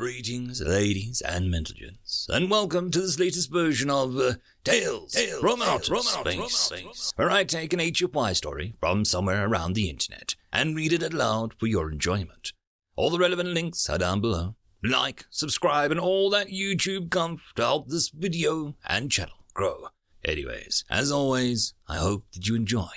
Greetings, ladies and gentlemen, and welcome to this latest version of uh, Tales, Tales from Outer Space, space, where I take an HFY story from somewhere around the internet and read it aloud for your enjoyment. All the relevant links are down below. Like, subscribe, and all that YouTube comf to help this video and channel grow. Anyways, as always, I hope that you enjoy.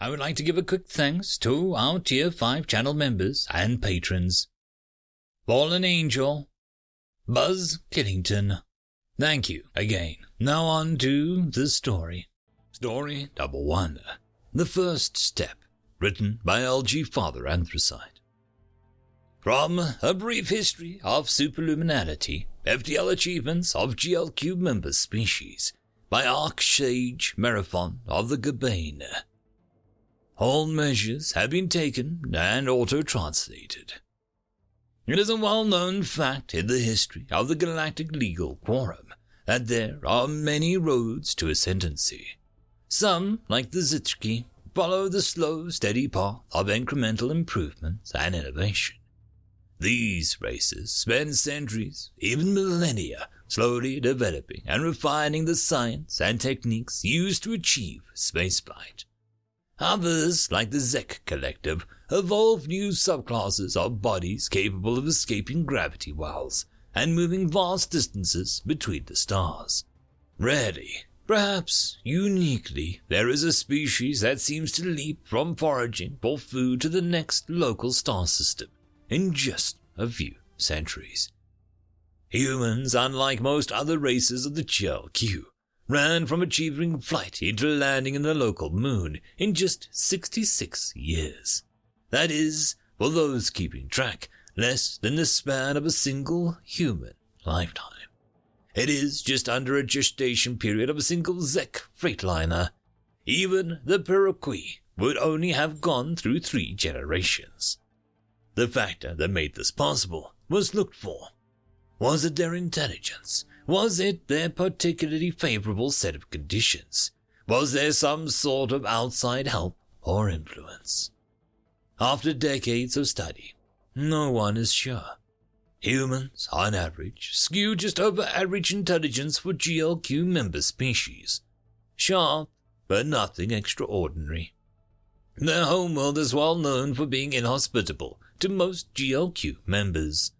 I would like to give a quick thanks to our Tier 5 channel members and patrons. Fallen Angel, Buzz Killington. Thank you again. Now on to the story. Story number one. The First Step, written by LG Father Anthracite. From A Brief History of Superluminality, FTL Achievements of GLQ Member Species, by Archsage Marathon of the Gabane. All measures have been taken and auto-translated. It is a well-known fact in the history of the Galactic Legal Quorum that there are many roads to ascendancy. Some, like the Zitski, follow the slow, steady path of incremental improvements and innovation. These races spend centuries, even millennia, slowly developing and refining the science and techniques used to achieve spaceflight. Others, like the Zek Collective, evolve new subclasses of bodies capable of escaping gravity wells and moving vast distances between the stars. Rarely, perhaps uniquely, there is a species that seems to leap from foraging for food to the next local star system in just a few centuries. Humans, unlike most other races of the GLQ, ran from achieving flight into landing in the local moon in just 66 years. That is, for those keeping track, less than the span of a single human lifetime. It is just under a gestation period of a single Zek freightliner. Even the Piroqui would only have gone through three generations. The factor that made this possible was looked for. Was it their intelligence? Was it their particularly favorable set of conditions? Was there some sort of outside help or influence? After decades of study, no one is sure. Humans, on average, skew just over average intelligence for GLQ member species. Sharp, but nothing extraordinary. Their homeworld is well known for being inhospitable to most GLQ members.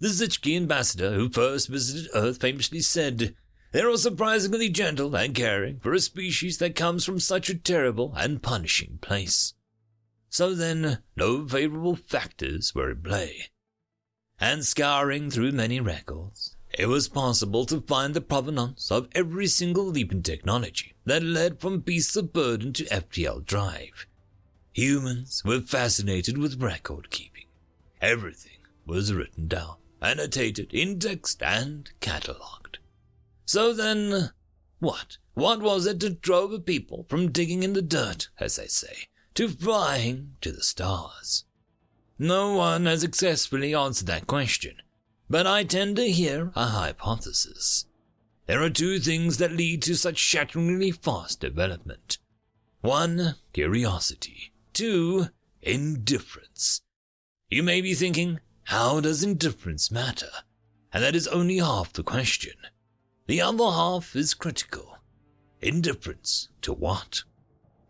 The Zitchki ambassador who first visited Earth famously said, They are surprisingly gentle and caring for a species that comes from such a terrible and punishing place. So then, no favorable factors were in play. And scouring through many records, it was possible to find the provenance of every single leap in technology that led from beasts of burden to FTL drive. Humans were fascinated with record keeping. Everything was written down, annotated, indexed, and catalogued. So then, what? What was it that drove a people from digging in the dirt, as they say, to flying to the stars? No one has successfully answered that question, but I tend to hear a hypothesis. There are two things that lead to such shatteringly fast development. One, curiosity. Two, indifference. You may be thinking, how does indifference matter? And that is only half the question. The other half is critical. Indifference to what?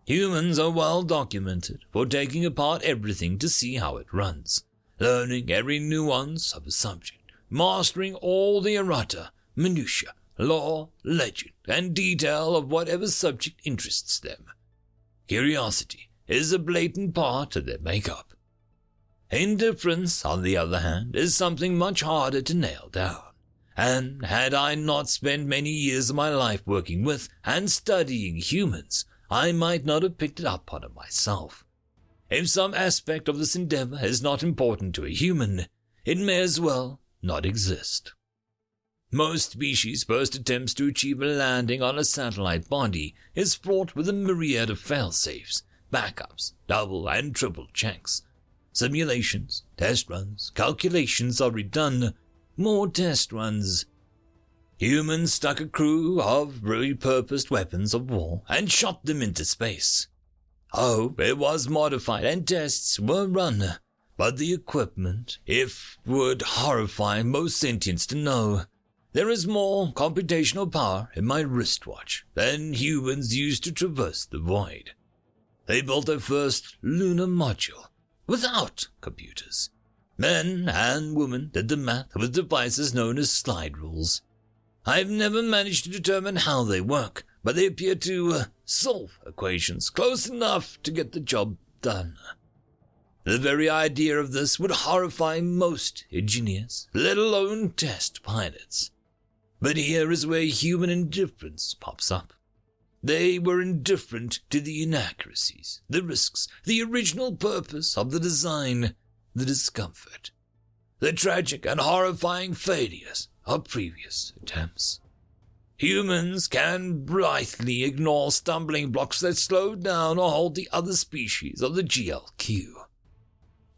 Humans are well documented for taking apart everything to see how it runs, learning every nuance of a subject, mastering all the errata, minutiae, law, legend, and detail of whatever subject interests them. Curiosity is a blatant part of their makeup. Indifference, on the other hand, is something much harder to nail down. And had I not spent many years of my life working with and studying humans, I might not have picked it up on it myself. If some aspect of this endeavor is not important to a human, it may as well not exist. Most species' first attempts to achieve a landing on a satellite body is fraught with a myriad of fail-safes, backups, double and triple checks. Simulations, test runs, calculations are redone, more test runs, Humans stuck a crew of repurposed weapons of war and shot them into space. Oh, it was modified and tests were run. but the equipment, if would horrify most sentients to know. There is more computational power in my wristwatch than humans used to traverse the void. They built their first lunar module without computers. Men and women did the math with devices known as slide rules. I've never managed to determine how they work, but they appear to uh, solve equations close enough to get the job done. The very idea of this would horrify most engineers, let alone test pilots. But here is where human indifference pops up. They were indifferent to the inaccuracies, the risks, the original purpose of the design, the discomfort, the tragic and horrifying failures of previous attempts. Humans can blithely ignore stumbling blocks that slow down or hold the other species of the GLQ.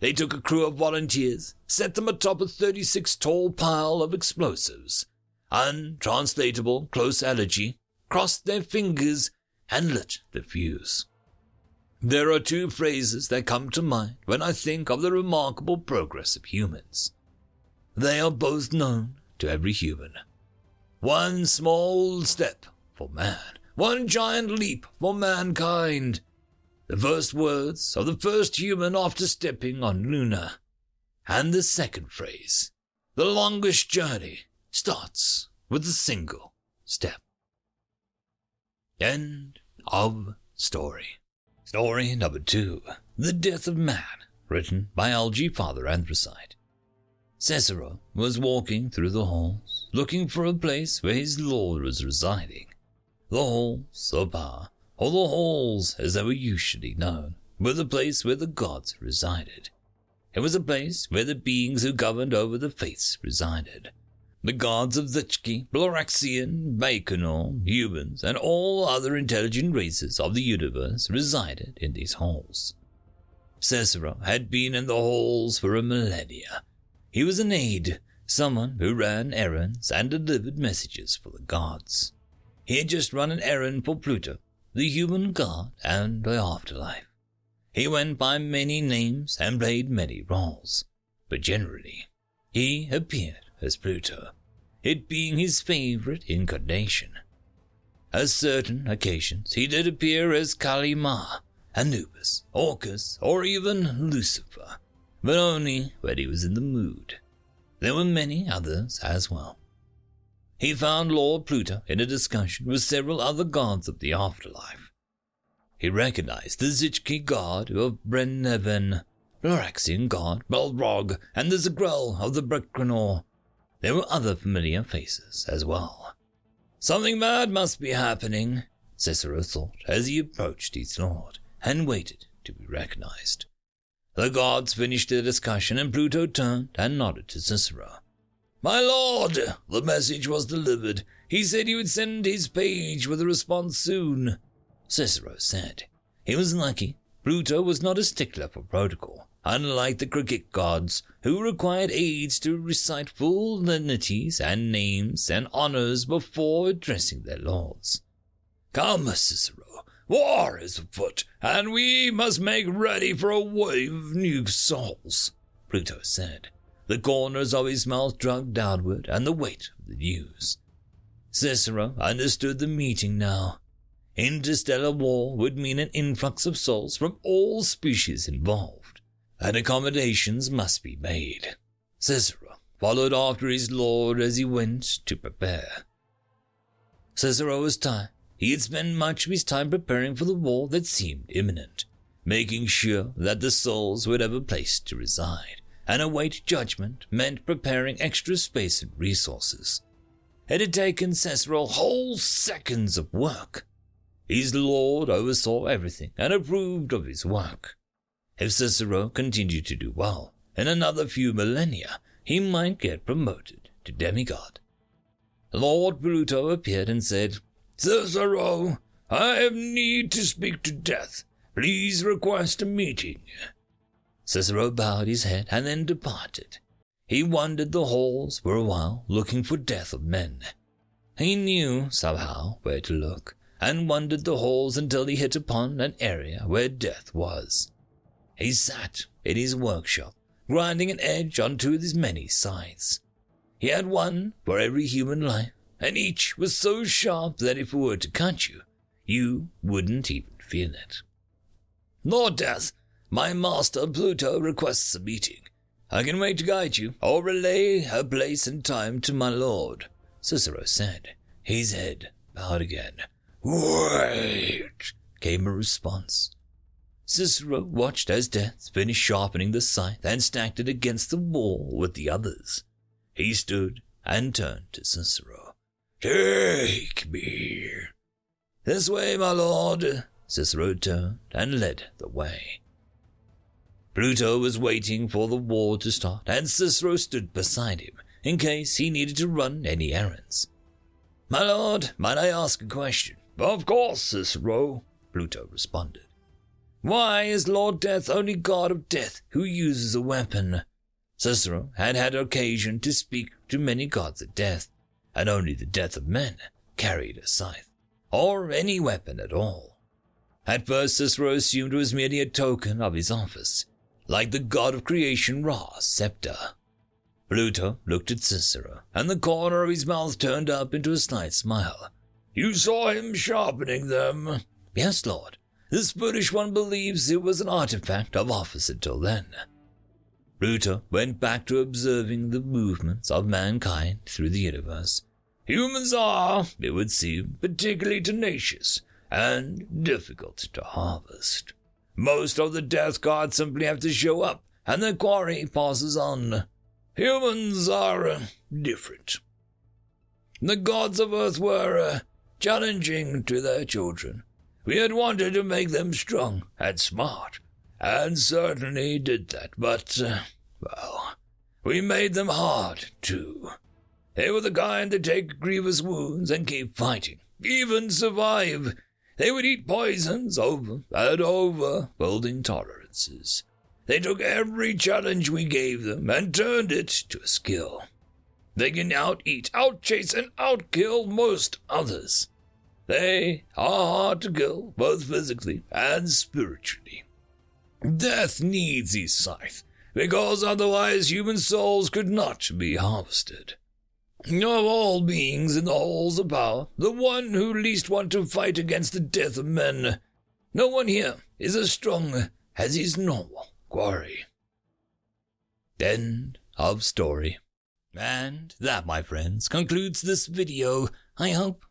They took a crew of volunteers, set them atop a 36 tall pile of explosives, untranslatable close allergy, crossed their fingers, and lit the fuse. There are two phrases that come to mind when I think of the remarkable progress of humans. They are both known to every human. One small step for man, one giant leap for mankind. The first words of the first human after stepping on Luna. And the second phrase, the longest journey, starts with a single step. End of story. Story number two The Death of Man, written by Algie Father Anthracite. Cicero was walking through the halls, looking for a place where his lord was residing. The halls of power, or the halls as they were usually known, were the place where the gods resided. It was a place where the beings who governed over the faiths resided. The gods of Zichki, Bloraxian, Baconor, humans, and all other intelligent races of the universe resided in these halls. Cicero had been in the halls for a millennia. He was an aide, someone who ran errands and delivered messages for the gods. He had just run an errand for Pluto, the human god, and the afterlife. He went by many names and played many roles, but generally he appeared as Pluto, it being his favorite incarnation. At certain occasions, he did appear as Kali Ma, Anubis, Orcus, or even Lucifer, but only when he was in the mood. There were many others as well. He found Lord Pluto in a discussion with several other gods of the afterlife. He recognized the Zichki god of Brenneven, Loraxian god Balrog, and the Zagrel of the Brekranor, there were other familiar faces as well. Something bad must be happening, Cicero thought as he approached his lord and waited to be recognized. The gods finished their discussion and Pluto turned and nodded to Cicero. My lord, the message was delivered. He said he would send his page with a response soon. Cicero said. He was lucky. Pluto was not a stickler for protocol unlike the cricket gods, who required aides to recite full dignities and names and honors before addressing their lords. Come, Cicero, war is afoot, and we must make ready for a wave of new souls, Pluto said, the corners of his mouth dragged downward and the weight of the news. Cicero understood the meeting now. Interstellar war would mean an influx of souls from all species involved and accommodations must be made. Cicero followed after his lord as he went to prepare. Cicero was tired. He had spent much of his time preparing for the war that seemed imminent, making sure that the souls would have a place to reside, and await judgment meant preparing extra space and resources. It had taken Cicero whole seconds of work. His lord oversaw everything and approved of his work. If Cicero continued to do well, in another few millennia, he might get promoted to demigod. Lord Pluto appeared and said, Cicero, I have need to speak to death. Please request a meeting. Cicero bowed his head and then departed. He wandered the halls for a while, looking for death of men. He knew, somehow, where to look, and wandered the halls until he hit upon an area where death was. He sat in his workshop, grinding an edge onto his many scythes. He had one for every human life, and each was so sharp that if it were to cut you, you wouldn't even feel it. Lord Death, my master Pluto requests a meeting. I can wait to guide you, or relay her place and time to my lord, Cicero said, his head bowed again. Wait, came a response. Cicero watched as Death finished sharpening the scythe and stacked it against the wall with the others. He stood and turned to Cicero. Take me. This way, my lord. Cicero turned and led the way. Pluto was waiting for the war to start, and Cicero stood beside him in case he needed to run any errands. My lord, might I ask a question? Of course, Cicero, Pluto responded. Why is Lord Death only god of death who uses a weapon? Cicero had had occasion to speak to many gods of death, and only the death of men carried a scythe, or any weapon at all. At first, Cicero assumed it was merely a token of his office, like the god of creation Ra's scepter. Pluto looked at Cicero, and the corner of his mouth turned up into a slight smile. You saw him sharpening them? Yes, Lord. This British one believes it was an artifact of office until then. Pluto went back to observing the movements of mankind through the universe. Humans are, it would seem, particularly tenacious and difficult to harvest. Most of the death gods simply have to show up, and the quarry passes on. Humans are uh, different. The gods of Earth were uh, challenging to their children. We had wanted to make them strong and smart, and certainly did that, but, uh, well, we made them hard, too. They were the kind that take grievous wounds and keep fighting, even survive they would eat poisons over and over, building tolerances. They took every challenge we gave them and turned it to a skill. They can out-eat, out-chase, and out-kill most others. They are hard to kill, both physically and spiritually. Death needs his scythe, because otherwise human souls could not be harvested. Of all beings in the halls of power, the one who least want to fight against the death of men. No one here is as strong as his normal quarry. End of story. And that, my friends, concludes this video. I hope